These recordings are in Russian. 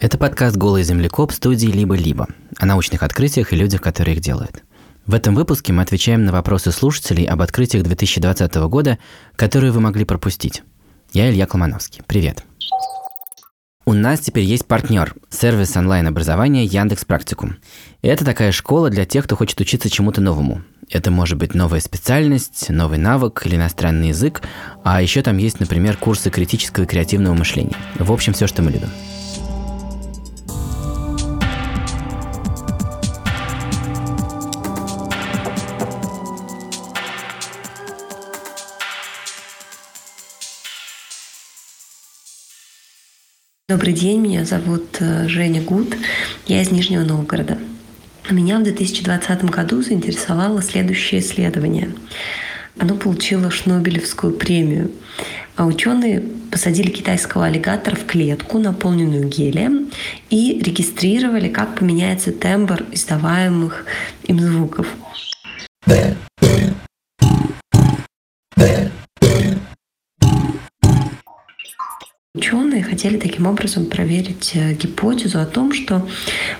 Это подкаст «Голый землекоп» студии «Либо-либо» о научных открытиях и людях, которые их делают. В этом выпуске мы отвечаем на вопросы слушателей об открытиях 2020 года, которые вы могли пропустить. Я Илья Колмановский. Привет. У нас теперь есть партнер – сервис онлайн-образования Яндекс Практикум. Это такая школа для тех, кто хочет учиться чему-то новому. Это может быть новая специальность, новый навык или иностранный язык, а еще там есть, например, курсы критического и креативного мышления. В общем, все, что мы любим. Добрый день, меня зовут э, Женя Гуд, я из Нижнего Новгорода. Меня в 2020 году заинтересовало следующее исследование. Оно получило Шнобелевскую премию. А ученые посадили китайского аллигатора в клетку, наполненную гелием, и регистрировали, как поменяется тембр издаваемых им звуков. Ученые хотели таким образом проверить э, гипотезу о том, что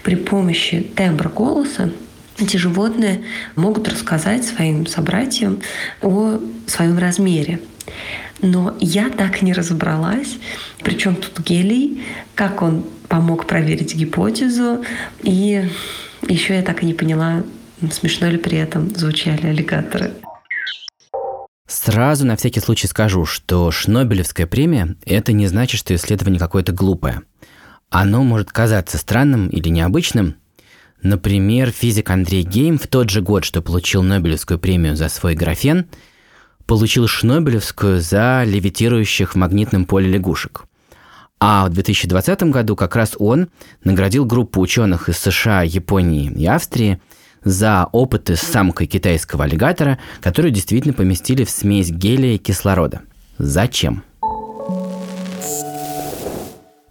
при помощи тембра голоса эти животные могут рассказать своим собратьям о своем размере. Но я так не разобралась, причем тут гелий, как он помог проверить гипотезу, и еще я так и не поняла, смешно ли при этом звучали аллигаторы. Сразу на всякий случай скажу, что Шнобелевская премия – это не значит, что исследование какое-то глупое. Оно может казаться странным или необычным. Например, физик Андрей Гейм в тот же год, что получил Нобелевскую премию за свой графен, получил Шнобелевскую за левитирующих в магнитном поле лягушек. А в 2020 году как раз он наградил группу ученых из США, Японии и Австрии – за опыты с самкой китайского аллигатора, которую действительно поместили в смесь гелия и кислорода. Зачем?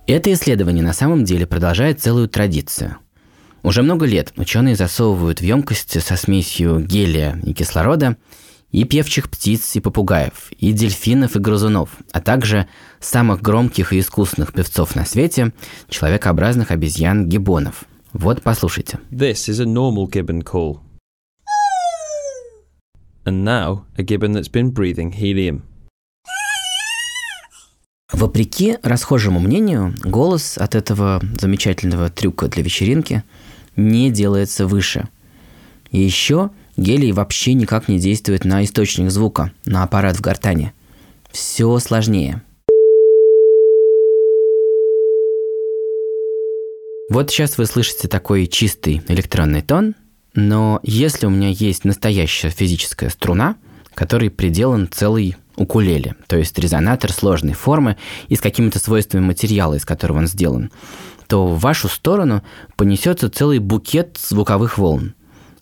Это исследование на самом деле продолжает целую традицию. Уже много лет ученые засовывают в емкости со смесью гелия и кислорода и певчих птиц и попугаев, и дельфинов и грызунов, а также самых громких и искусных певцов на свете, человекообразных обезьян-гибонов – вот послушайте. This is a normal gibbon call. And now a gibbon that's been breathing helium. Вопреки расхожему мнению, голос от этого замечательного трюка для вечеринки не делается выше. И еще гелий вообще никак не действует на источник звука, на аппарат в гортане. Все сложнее – Вот сейчас вы слышите такой чистый электронный тон, но если у меня есть настоящая физическая струна, которой приделан целый укулеле, то есть резонатор сложной формы и с какими-то свойствами материала, из которого он сделан, то в вашу сторону понесется целый букет звуковых волн.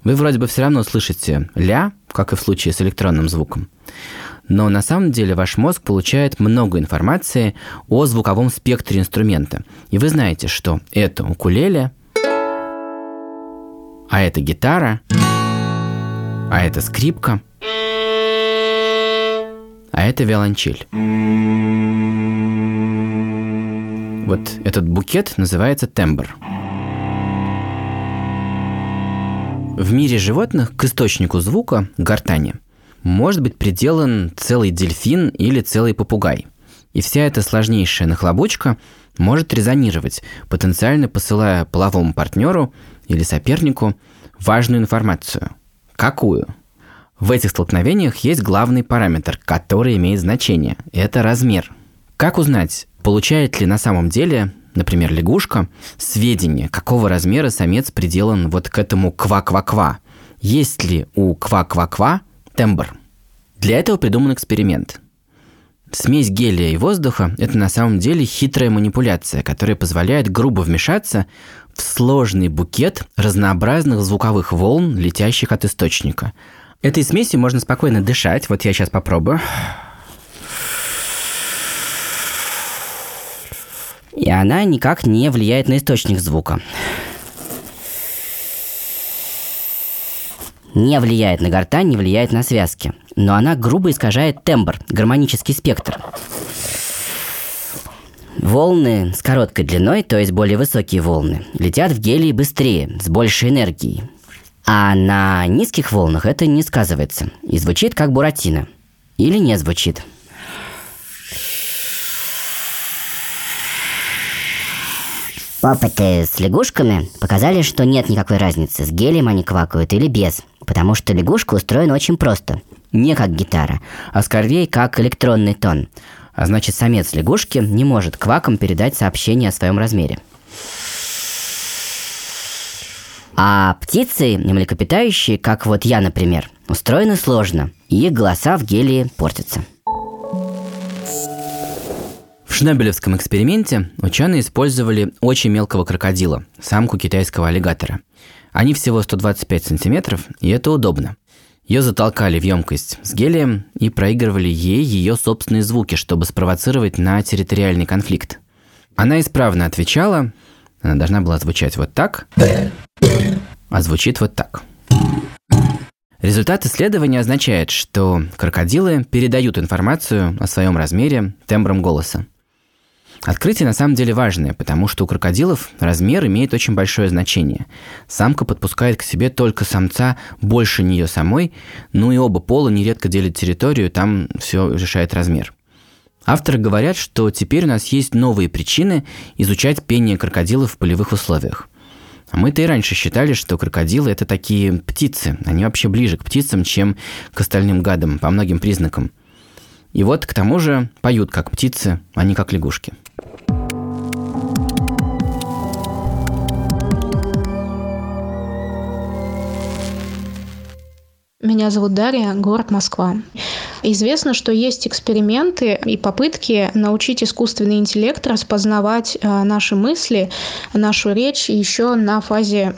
Вы вроде бы все равно слышите ля, как и в случае с электронным звуком. Но на самом деле ваш мозг получает много информации о звуковом спектре инструмента. И вы знаете, что это укулеле, а это гитара, а это скрипка, а это виолончель. Вот этот букет называется тембр. В мире животных к источнику звука, гортани, может быть приделан целый дельфин или целый попугай. И вся эта сложнейшая нахлобучка может резонировать, потенциально посылая половому партнеру или сопернику важную информацию. Какую? В этих столкновениях есть главный параметр, который имеет значение. Это размер. Как узнать, получает ли на самом деле, например, лягушка, сведения, какого размера самец приделан вот к этому ква-ква-ква? Есть ли у ква-ква-ква тембр. Для этого придуман эксперимент. Смесь гелия и воздуха – это на самом деле хитрая манипуляция, которая позволяет грубо вмешаться в сложный букет разнообразных звуковых волн, летящих от источника. Этой смесью можно спокойно дышать. Вот я сейчас попробую. И она никак не влияет на источник звука. не влияет на гортань, не влияет на связки. Но она грубо искажает тембр, гармонический спектр. Волны с короткой длиной, то есть более высокие волны, летят в гелии быстрее, с большей энергией. А на низких волнах это не сказывается и звучит как буратино. Или не звучит. Опыты с лягушками показали, что нет никакой разницы, с гелием они квакают или без, потому что лягушка устроена очень просто. Не как гитара, а скорее как электронный тон. А значит, самец лягушки не может квакам передать сообщение о своем размере. А птицы, млекопитающие, как вот я, например, устроены сложно, и их голоса в гелии портятся. В Шнобелевском эксперименте ученые использовали очень мелкого крокодила, самку китайского аллигатора. Они всего 125 сантиметров, и это удобно. Ее затолкали в емкость с гелием и проигрывали ей ее собственные звуки, чтобы спровоцировать на территориальный конфликт. Она исправно отвечала, она должна была звучать вот так, а звучит вот так. Результат исследования означает, что крокодилы передают информацию о своем размере тембром голоса. Открытие на самом деле важное, потому что у крокодилов размер имеет очень большое значение. Самка подпускает к себе только самца больше нее самой, ну и оба пола нередко делят территорию, там все решает размер. Авторы говорят, что теперь у нас есть новые причины изучать пение крокодилов в полевых условиях. А мы-то и раньше считали, что крокодилы это такие птицы. Они вообще ближе к птицам, чем к остальным гадам по многим признакам. И вот к тому же поют как птицы, а не как лягушки. Меня зовут Дарья, город Москва. Известно, что есть эксперименты и попытки научить искусственный интеллект распознавать э, наши мысли, нашу речь еще на фазе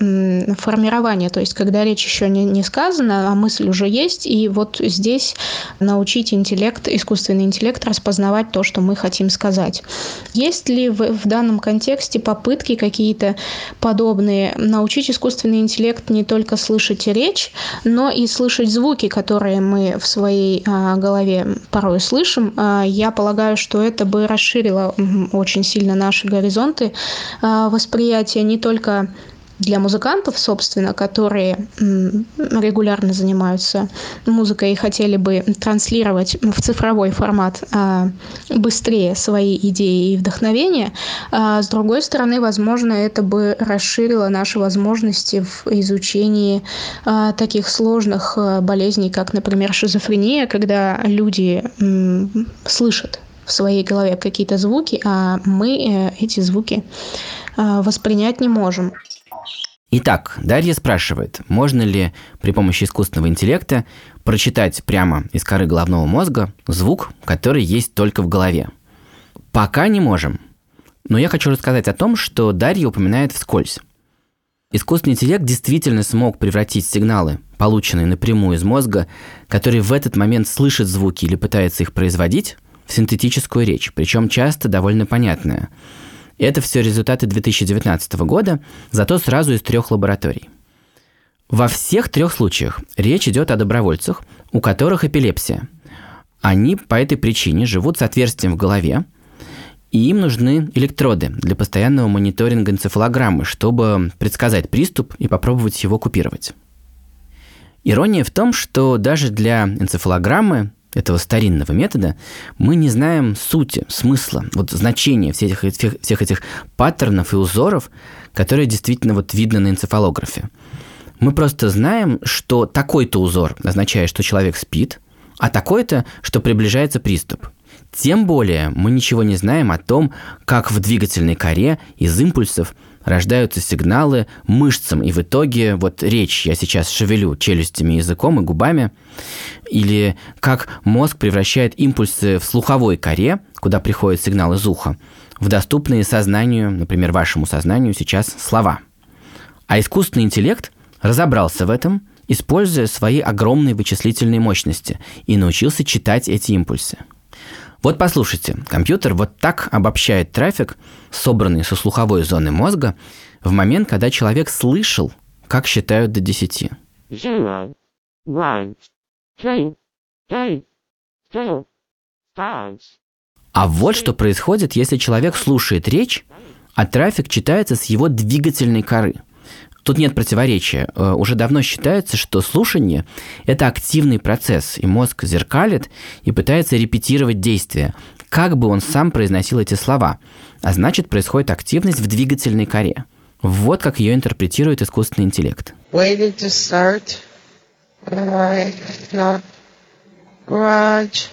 формирования, то есть когда речь еще не, сказана, а мысль уже есть, и вот здесь научить интеллект, искусственный интеллект распознавать то, что мы хотим сказать. Есть ли в, данном контексте попытки какие-то подобные научить искусственный интеллект не только слышать речь, но и слышать звуки, которые мы в своей а, голове порой слышим, а, я полагаю, что это бы расширило очень сильно наши горизонты а, восприятия не только для музыкантов, собственно, которые регулярно занимаются музыкой и хотели бы транслировать в цифровой формат а, быстрее свои идеи и вдохновения. А с другой стороны, возможно, это бы расширило наши возможности в изучении а, таких сложных болезней, как, например, шизофрения, когда люди слышат в своей голове какие-то звуки, а мы э, эти звуки воспринять не можем. Итак, Дарья спрашивает, можно ли при помощи искусственного интеллекта прочитать прямо из коры головного мозга звук, который есть только в голове. Пока не можем. Но я хочу рассказать о том, что Дарья упоминает вскользь. Искусственный интеллект действительно смог превратить сигналы, полученные напрямую из мозга, который в этот момент слышит звуки или пытается их производить, в синтетическую речь, причем часто довольно понятная – это все результаты 2019 года, зато сразу из трех лабораторий. Во всех трех случаях речь идет о добровольцах, у которых эпилепсия. Они по этой причине живут с отверстием в голове, и им нужны электроды для постоянного мониторинга энцефалограммы, чтобы предсказать приступ и попробовать его купировать. Ирония в том, что даже для энцефалограммы этого старинного метода, мы не знаем сути, смысла, вот значения всех этих, всех этих паттернов и узоров, которые действительно вот видно на энцефалографе. Мы просто знаем, что такой-то узор означает, что человек спит, а такой-то, что приближается приступ. Тем более мы ничего не знаем о том, как в двигательной коре из импульсов рождаются сигналы мышцам, и в итоге вот речь я сейчас шевелю челюстями, языком и губами, или как мозг превращает импульсы в слуховой коре, куда приходят сигналы из уха, в доступные сознанию, например, вашему сознанию сейчас слова. А искусственный интеллект разобрался в этом, используя свои огромные вычислительные мощности и научился читать эти импульсы. Вот послушайте, компьютер вот так обобщает трафик, собранный со слуховой зоны мозга, в момент, когда человек слышал, как считают до 10. Zero, one, two, three, five. А вот что происходит, если человек слушает речь, а трафик читается с его двигательной коры. Тут нет противоречия. Э, уже давно считается, что слушание – это активный процесс, и мозг зеркалит и пытается репетировать действия, как бы он сам произносил эти слова. А значит, происходит активность в двигательной коре. Вот как ее интерпретирует искусственный интеллект. Waited to start. Garage. Garage.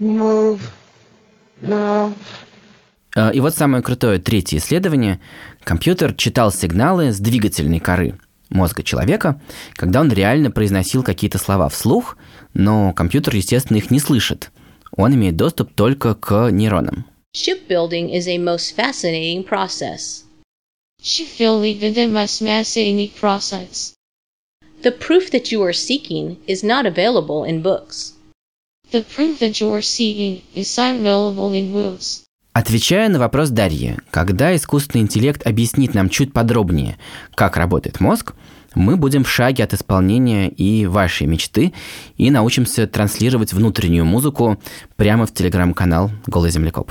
Move. Move. Э, и вот самое крутое третье исследование. Компьютер читал сигналы с двигательной коры мозга человека, когда он реально произносил какие-то слова вслух, но компьютер, естественно, их не слышит. Он имеет доступ только к нейронам. Shipbuilding is a most fascinating process. Shipbuilding is a most fascinating process. The proof that you are seeking is not available in books. The proof that you are seeking is not available in books. Отвечая на вопрос Дарьи, когда искусственный интеллект объяснит нам чуть подробнее, как работает мозг, мы будем в шаге от исполнения и вашей мечты и научимся транслировать внутреннюю музыку прямо в телеграм-канал «Голый землекоп».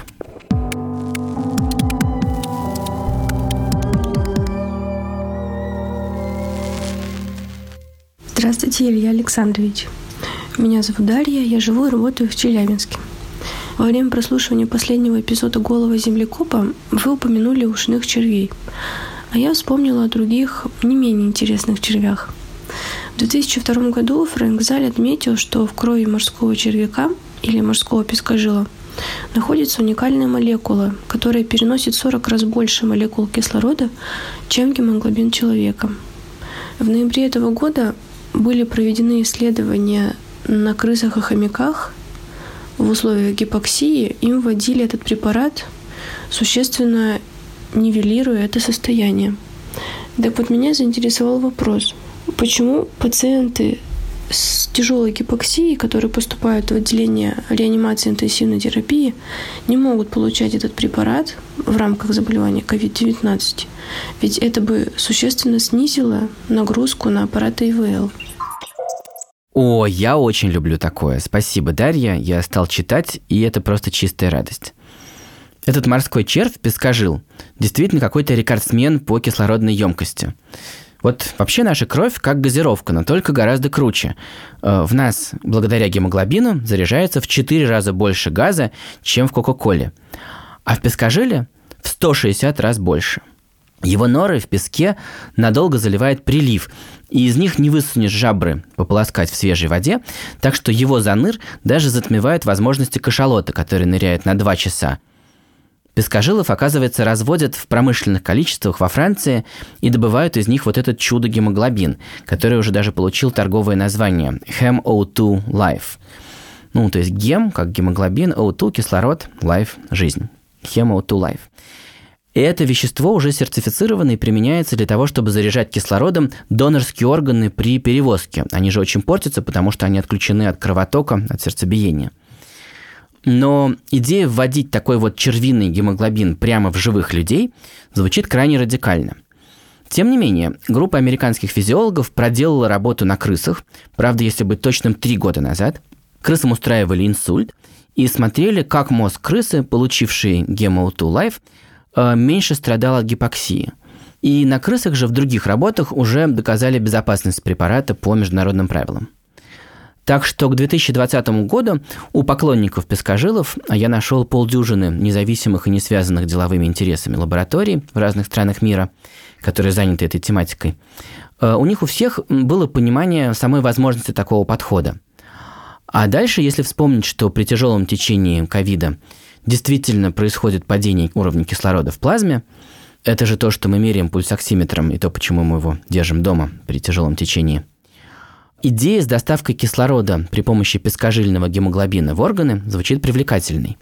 Здравствуйте, Илья Александрович. Меня зовут Дарья, я живу и работаю в Челябинске. Во время прослушивания последнего эпизода «Голого землекопа» вы упомянули ушных червей. А я вспомнила о других, не менее интересных червях. В 2002 году Фрэнк Заль отметил, что в крови морского червяка или морского пескожила находится уникальная молекула, которая переносит 40 раз больше молекул кислорода, чем гемоглобин человека. В ноябре этого года были проведены исследования на крысах и хомяках в условиях гипоксии им вводили этот препарат, существенно нивелируя это состояние. Так вот, меня заинтересовал вопрос, почему пациенты с тяжелой гипоксией, которые поступают в отделение реанимации интенсивной терапии, не могут получать этот препарат в рамках заболевания COVID-19. Ведь это бы существенно снизило нагрузку на аппараты ИВЛ. О, я очень люблю такое. Спасибо, Дарья. Я стал читать, и это просто чистая радость. Этот морской червь, пескожил, действительно какой-то рекордсмен по кислородной емкости. Вот вообще наша кровь как газировка, но только гораздо круче. Э, в нас, благодаря гемоглобину, заряжается в 4 раза больше газа, чем в Кока-Коле. А в пескожиле в 160 раз больше. Его норы в песке надолго заливает прилив, и из них не высунешь жабры пополоскать в свежей воде, так что его заныр даже затмевает возможности кашалота, который ныряет на 2 часа. Пескожилов, оказывается, разводят в промышленных количествах во Франции и добывают из них вот этот чудо-гемоглобин, который уже даже получил торговое название Hem O2 Life. Ну, то есть гем, как гемоглобин, O2 – кислород, life – жизнь. Hem O2 Life. И это вещество уже сертифицировано и применяется для того, чтобы заряжать кислородом донорские органы при перевозке. Они же очень портятся, потому что они отключены от кровотока, от сердцебиения. Но идея вводить такой вот червиный гемоглобин прямо в живых людей звучит крайне радикально. Тем не менее, группа американских физиологов проделала работу на крысах, правда, если быть точным, три года назад. Крысам устраивали инсульт и смотрели, как мозг крысы, получивший GMO2 Life, Э, меньше страдал от гипоксии. И на крысах же в других работах уже доказали безопасность препарата по международным правилам. Так что к 2020 году у поклонников пескожилов, я нашел полдюжины независимых и не связанных деловыми интересами лабораторий в разных странах мира, которые заняты этой тематикой, э, у них у всех было понимание самой возможности такого подхода. А дальше, если вспомнить, что при тяжелом течении ковида действительно происходит падение уровня кислорода в плазме. Это же то, что мы меряем пульсоксиметром, и то, почему мы его держим дома при тяжелом течении. Идея с доставкой кислорода при помощи пескожильного гемоглобина в органы звучит привлекательной.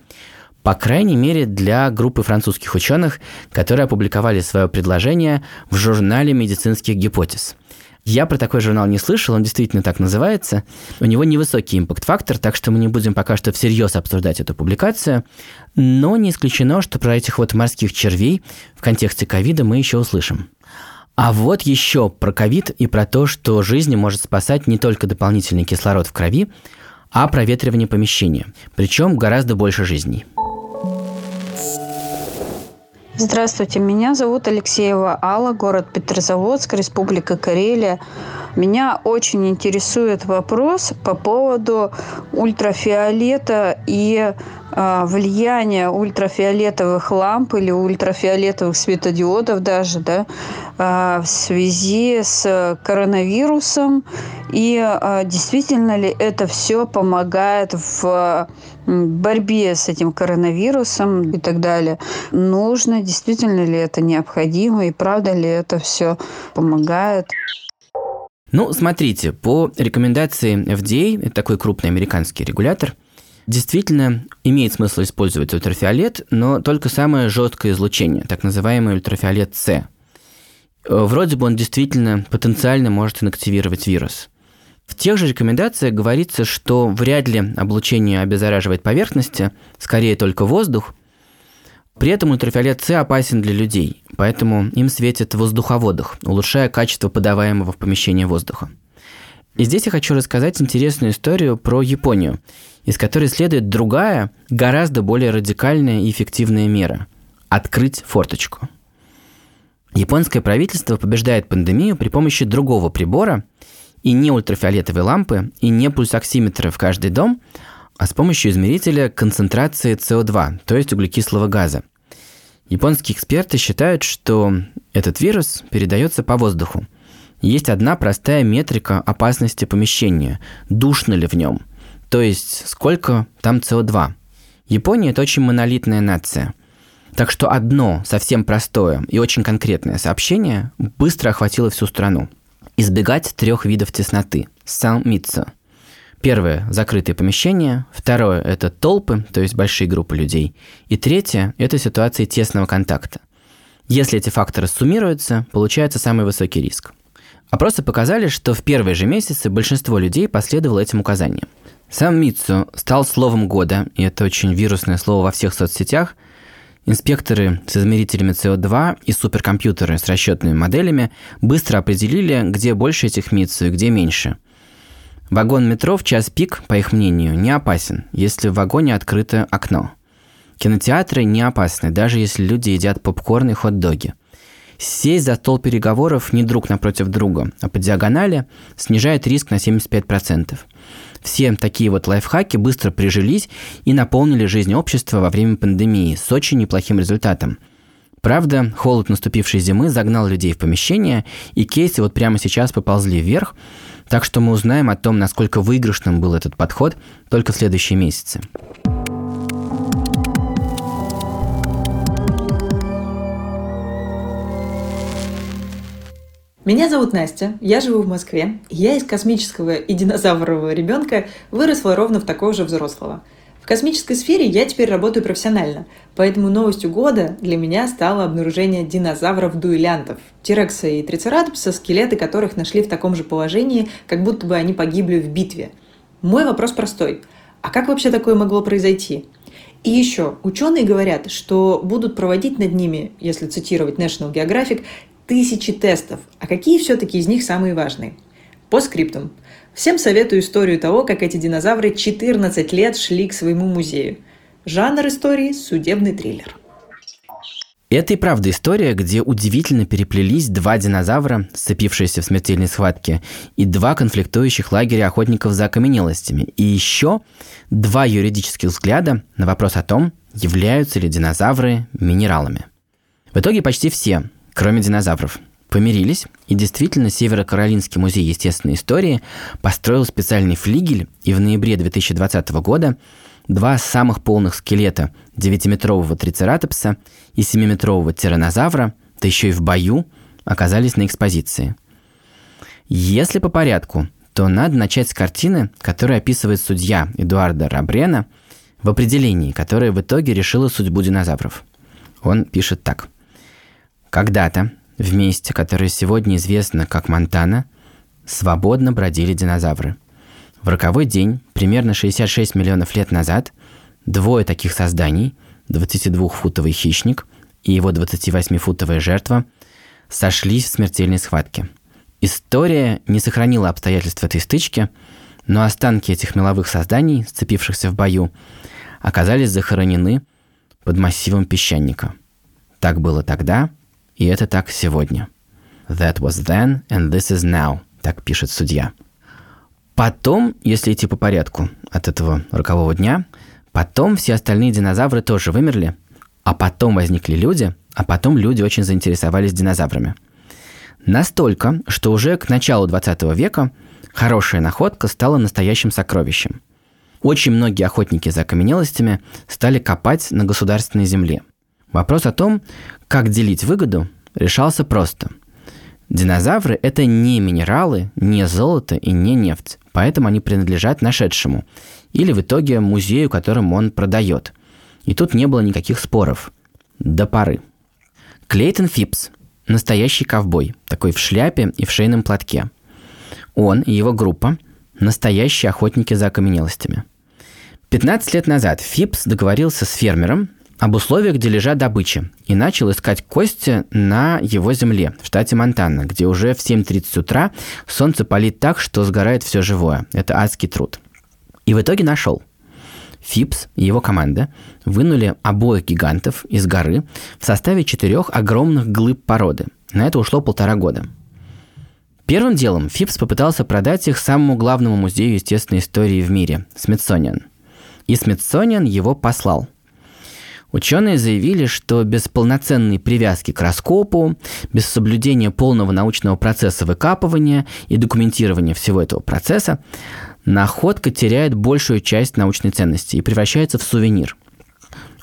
По крайней мере, для группы французских ученых, которые опубликовали свое предложение в журнале медицинских гипотез – я про такой журнал не слышал, он действительно так называется. У него невысокий импакт-фактор, так что мы не будем пока что всерьез обсуждать эту публикацию. Но не исключено, что про этих вот морских червей в контексте ковида мы еще услышим. А вот еще про ковид и про то, что жизнь может спасать не только дополнительный кислород в крови, а проветривание помещения, причем гораздо больше жизней. Здравствуйте, меня зовут Алексеева Алла, город Петрозаводск, Республика Карелия. Меня очень интересует вопрос по поводу ультрафиолета и э, влияния ультрафиолетовых ламп или ультрафиолетовых светодиодов даже да, в связи с коронавирусом. И э, действительно ли это все помогает в борьбе с этим коронавирусом и так далее. Нужно, действительно ли это необходимо и правда ли это все помогает. Ну, смотрите, по рекомендации FDA, это такой крупный американский регулятор, действительно имеет смысл использовать ультрафиолет, но только самое жесткое излучение, так называемый ультрафиолет С. Вроде бы он действительно потенциально может инактивировать вирус. В тех же рекомендациях говорится, что вряд ли облучение обеззараживает поверхности, скорее только воздух, при этом ультрафиолет С опасен для людей, поэтому им светит в воздуховодах, улучшая качество подаваемого в помещение воздуха. И здесь я хочу рассказать интересную историю про Японию, из которой следует другая, гораздо более радикальная и эффективная мера – открыть форточку. Японское правительство побеждает пандемию при помощи другого прибора и не ультрафиолетовой лампы, и не пульсоксиметра в каждый дом – а с помощью измерителя концентрации СО2, то есть углекислого газа. Японские эксперты считают, что этот вирус передается по воздуху. Есть одна простая метрика опасности помещения – душно ли в нем, то есть сколько там СО2. Япония – это очень монолитная нация. Так что одно совсем простое и очень конкретное сообщение быстро охватило всю страну. Избегать трех видов тесноты – сан митсо – Первое – закрытые помещения. Второе – это толпы, то есть большие группы людей. И третье – это ситуации тесного контакта. Если эти факторы суммируются, получается самый высокий риск. Опросы показали, что в первые же месяцы большинство людей последовало этим указаниям. Сам Митсу стал словом года, и это очень вирусное слово во всех соцсетях. Инспекторы с измерителями СО2 и суперкомпьютеры с расчетными моделями быстро определили, где больше этих Митсу и где меньше – Вагон метро в час пик, по их мнению, не опасен, если в вагоне открыто окно. Кинотеатры не опасны, даже если люди едят попкорн и хот-доги. Сесть за стол переговоров не друг напротив друга, а по диагонали снижает риск на 75%. Все такие вот лайфхаки быстро прижились и наполнили жизнь общества во время пандемии с очень неплохим результатом. Правда, холод наступившей зимы загнал людей в помещение, и кейсы вот прямо сейчас поползли вверх, так что мы узнаем о том, насколько выигрышным был этот подход только в следующие месяцы. Меня зовут Настя, я живу в Москве. Я из космического и динозаврового ребенка выросла ровно в такого же взрослого – в космической сфере я теперь работаю профессионально, поэтому новостью года для меня стало обнаружение динозавров-дуэлянтов, Тирекса и Трицератопса, скелеты которых нашли в таком же положении, как будто бы они погибли в битве. Мой вопрос простой. А как вообще такое могло произойти? И еще, ученые говорят, что будут проводить над ними, если цитировать National Geographic, тысячи тестов. А какие все-таки из них самые важные? По скриптам. Всем советую историю того, как эти динозавры 14 лет шли к своему музею. Жанр истории – судебный триллер. Это и правда история, где удивительно переплелись два динозавра, сцепившиеся в смертельной схватке, и два конфликтующих лагеря охотников за окаменелостями, и еще два юридических взгляда на вопрос о том, являются ли динозавры минералами. В итоге почти все, кроме динозавров, помирились, и действительно Северо-Каролинский музей естественной истории построил специальный флигель, и в ноябре 2020 года два самых полных скелета 9-метрового трицератопса и 7-метрового тиранозавра, да еще и в бою, оказались на экспозиции. Если по порядку, то надо начать с картины, которую описывает судья Эдуарда Рабрена в определении, которое в итоге решило судьбу динозавров. Он пишет так. Когда-то в месте, которое сегодня известно как Монтана, свободно бродили динозавры. В роковой день, примерно 66 миллионов лет назад, двое таких созданий, 22-футовый хищник и его 28-футовая жертва, сошлись в смертельной схватке. История не сохранила обстоятельств этой стычки, Но останки этих меловых созданий, сцепившихся в бою, оказались захоронены под массивом песчаника. Так было тогда, и это так сегодня. That was then, and this is now, так пишет судья. Потом, если идти по порядку от этого рокового дня, потом все остальные динозавры тоже вымерли, а потом возникли люди, а потом люди очень заинтересовались динозаврами. Настолько, что уже к началу 20 века хорошая находка стала настоящим сокровищем. Очень многие охотники за окаменелостями стали копать на государственной земле. Вопрос о том, как делить выгоду, решался просто. Динозавры – это не минералы, не золото и не нефть, поэтому они принадлежат нашедшему, или в итоге музею, которым он продает. И тут не было никаких споров. До поры. Клейтон Фипс – настоящий ковбой, такой в шляпе и в шейном платке. Он и его группа – настоящие охотники за окаменелостями. 15 лет назад Фипс договорился с фермером об условиях дележа добычи и начал искать кости на его земле в штате Монтана, где уже в 7.30 утра солнце палит так, что сгорает все живое. Это адский труд. И в итоге нашел. Фипс и его команда вынули обоих гигантов из горы в составе четырех огромных глыб породы. На это ушло полтора года. Первым делом Фипс попытался продать их самому главному музею естественной истории в мире – Смитсониан. И Смитсониан его послал – Ученые заявили, что без полноценной привязки к раскопу, без соблюдения полного научного процесса выкапывания и документирования всего этого процесса, находка теряет большую часть научной ценности и превращается в сувенир.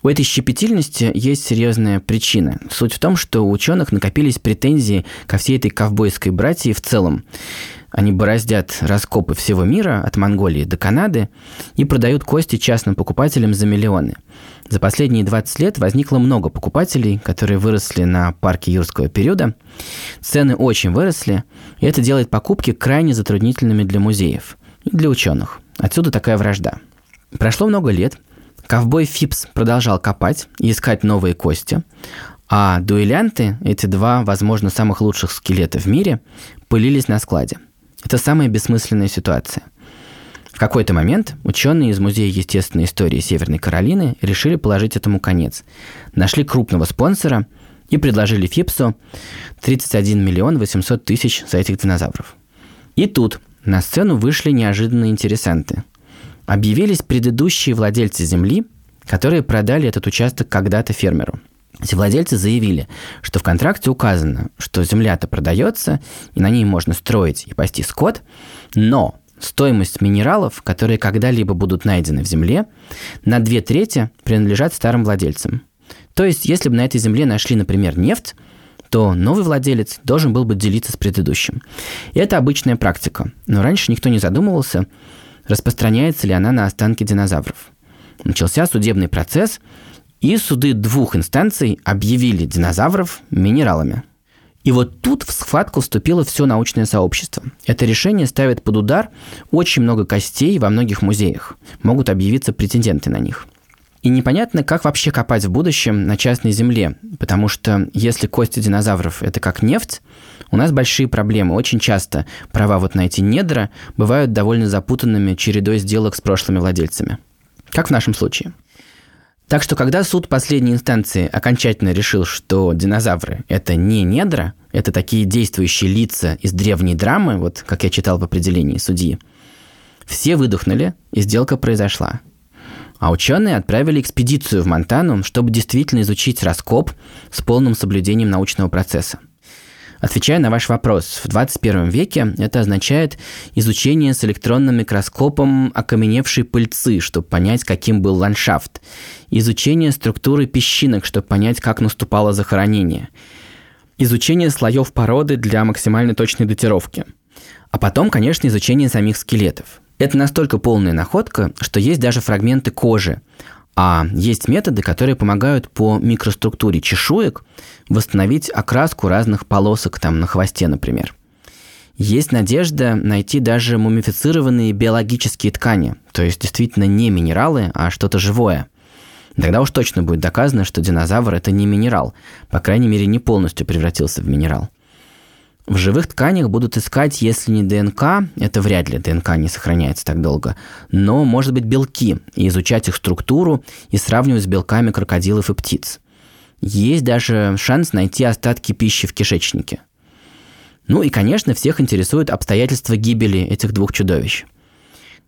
У этой щепетильности есть серьезная причина. Суть в том, что у ученых накопились претензии ко всей этой ковбойской братьи в целом. Они бороздят раскопы всего мира, от Монголии до Канады, и продают кости частным покупателям за миллионы. За последние 20 лет возникло много покупателей, которые выросли на парке юрского периода. Цены очень выросли, и это делает покупки крайне затруднительными для музеев и для ученых. Отсюда такая вражда. Прошло много лет, ковбой Фипс продолжал копать и искать новые кости, а дуэлянты, эти два, возможно, самых лучших скелета в мире, пылились на складе – это самая бессмысленная ситуация. В какой-то момент ученые из Музея естественной истории Северной Каролины решили положить этому конец. Нашли крупного спонсора и предложили Фипсу 31 миллион 800 тысяч за этих динозавров. И тут на сцену вышли неожиданные интересанты. Объявились предыдущие владельцы земли, которые продали этот участок когда-то фермеру – эти владельцы заявили, что в контракте указано, что земля-то продается, и на ней можно строить и пасти скот, но стоимость минералов, которые когда-либо будут найдены в земле, на две трети принадлежат старым владельцам. То есть, если бы на этой земле нашли, например, нефть, то новый владелец должен был бы делиться с предыдущим. И это обычная практика, но раньше никто не задумывался, распространяется ли она на останки динозавров. Начался судебный процесс, и суды двух инстанций объявили динозавров минералами. И вот тут в схватку вступило все научное сообщество. Это решение ставит под удар очень много костей во многих музеях. Могут объявиться претенденты на них. И непонятно, как вообще копать в будущем на частной земле, потому что если кости динозавров – это как нефть, у нас большие проблемы. Очень часто права вот на эти недра бывают довольно запутанными чередой сделок с прошлыми владельцами. Как в нашем случае – так что, когда суд последней инстанции окончательно решил, что динозавры – это не недра, это такие действующие лица из древней драмы, вот как я читал в определении судьи, все выдохнули, и сделка произошла. А ученые отправили экспедицию в Монтану, чтобы действительно изучить раскоп с полным соблюдением научного процесса – Отвечая на ваш вопрос, в 21 веке это означает изучение с электронным микроскопом окаменевшей пыльцы, чтобы понять, каким был ландшафт. Изучение структуры песчинок, чтобы понять, как наступало захоронение. Изучение слоев породы для максимально точной датировки. А потом, конечно, изучение самих скелетов. Это настолько полная находка, что есть даже фрагменты кожи, а есть методы, которые помогают по микроструктуре чешуек восстановить окраску разных полосок там на хвосте, например. Есть надежда найти даже мумифицированные биологические ткани, то есть действительно не минералы, а что-то живое. Тогда уж точно будет доказано, что динозавр – это не минерал, по крайней мере, не полностью превратился в минерал. В живых тканях будут искать, если не ДНК, это вряд ли, ДНК не сохраняется так долго, но, может быть, белки, и изучать их структуру и сравнивать с белками крокодилов и птиц. Есть даже шанс найти остатки пищи в кишечнике. Ну и, конечно, всех интересуют обстоятельства гибели этих двух чудовищ.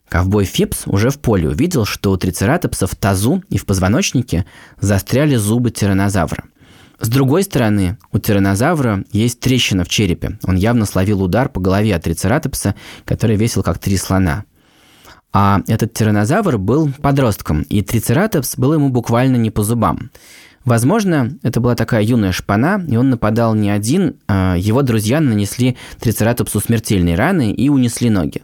Ковбой Фипс уже в поле увидел, что у трицератопса в тазу и в позвоночнике застряли зубы тиранозавра – с другой стороны, у тиранозавра есть трещина в черепе. Он явно словил удар по голове от трицератопса, который весил как три слона. А этот тиранозавр был подростком, и трицератопс был ему буквально не по зубам. Возможно, это была такая юная шпана, и он нападал не один, а его друзья нанесли трицератопсу смертельные раны и унесли ноги.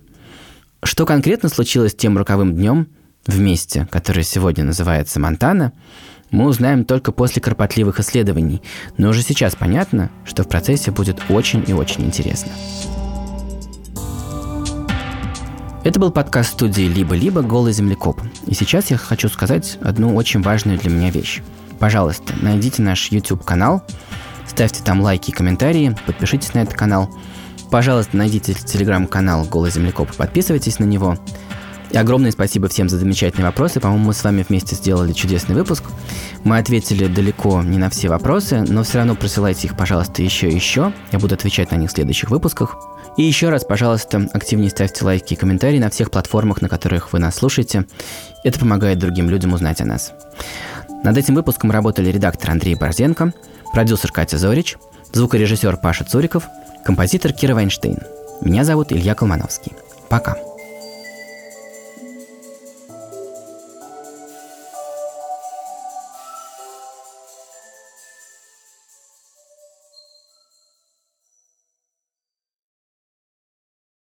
Что конкретно случилось тем роковым днем в месте, которое сегодня называется Монтана – мы узнаем только после кропотливых исследований, но уже сейчас понятно, что в процессе будет очень и очень интересно. Это был подкаст студии «Либо-либо. Голый землекоп». И сейчас я хочу сказать одну очень важную для меня вещь. Пожалуйста, найдите наш YouTube-канал, ставьте там лайки и комментарии, подпишитесь на этот канал. Пожалуйста, найдите телеграм-канал «Голый землекоп» и подписывайтесь на него – и огромное спасибо всем за замечательные вопросы. По-моему, мы с вами вместе сделали чудесный выпуск. Мы ответили далеко не на все вопросы, но все равно присылайте их, пожалуйста, еще и еще. Я буду отвечать на них в следующих выпусках. И еще раз, пожалуйста, активнее ставьте лайки и комментарии на всех платформах, на которых вы нас слушаете. Это помогает другим людям узнать о нас. Над этим выпуском работали редактор Андрей Борзенко, продюсер Катя Зорич, звукорежиссер Паша Цуриков, композитор Кира Вайнштейн. Меня зовут Илья Колмановский. Пока.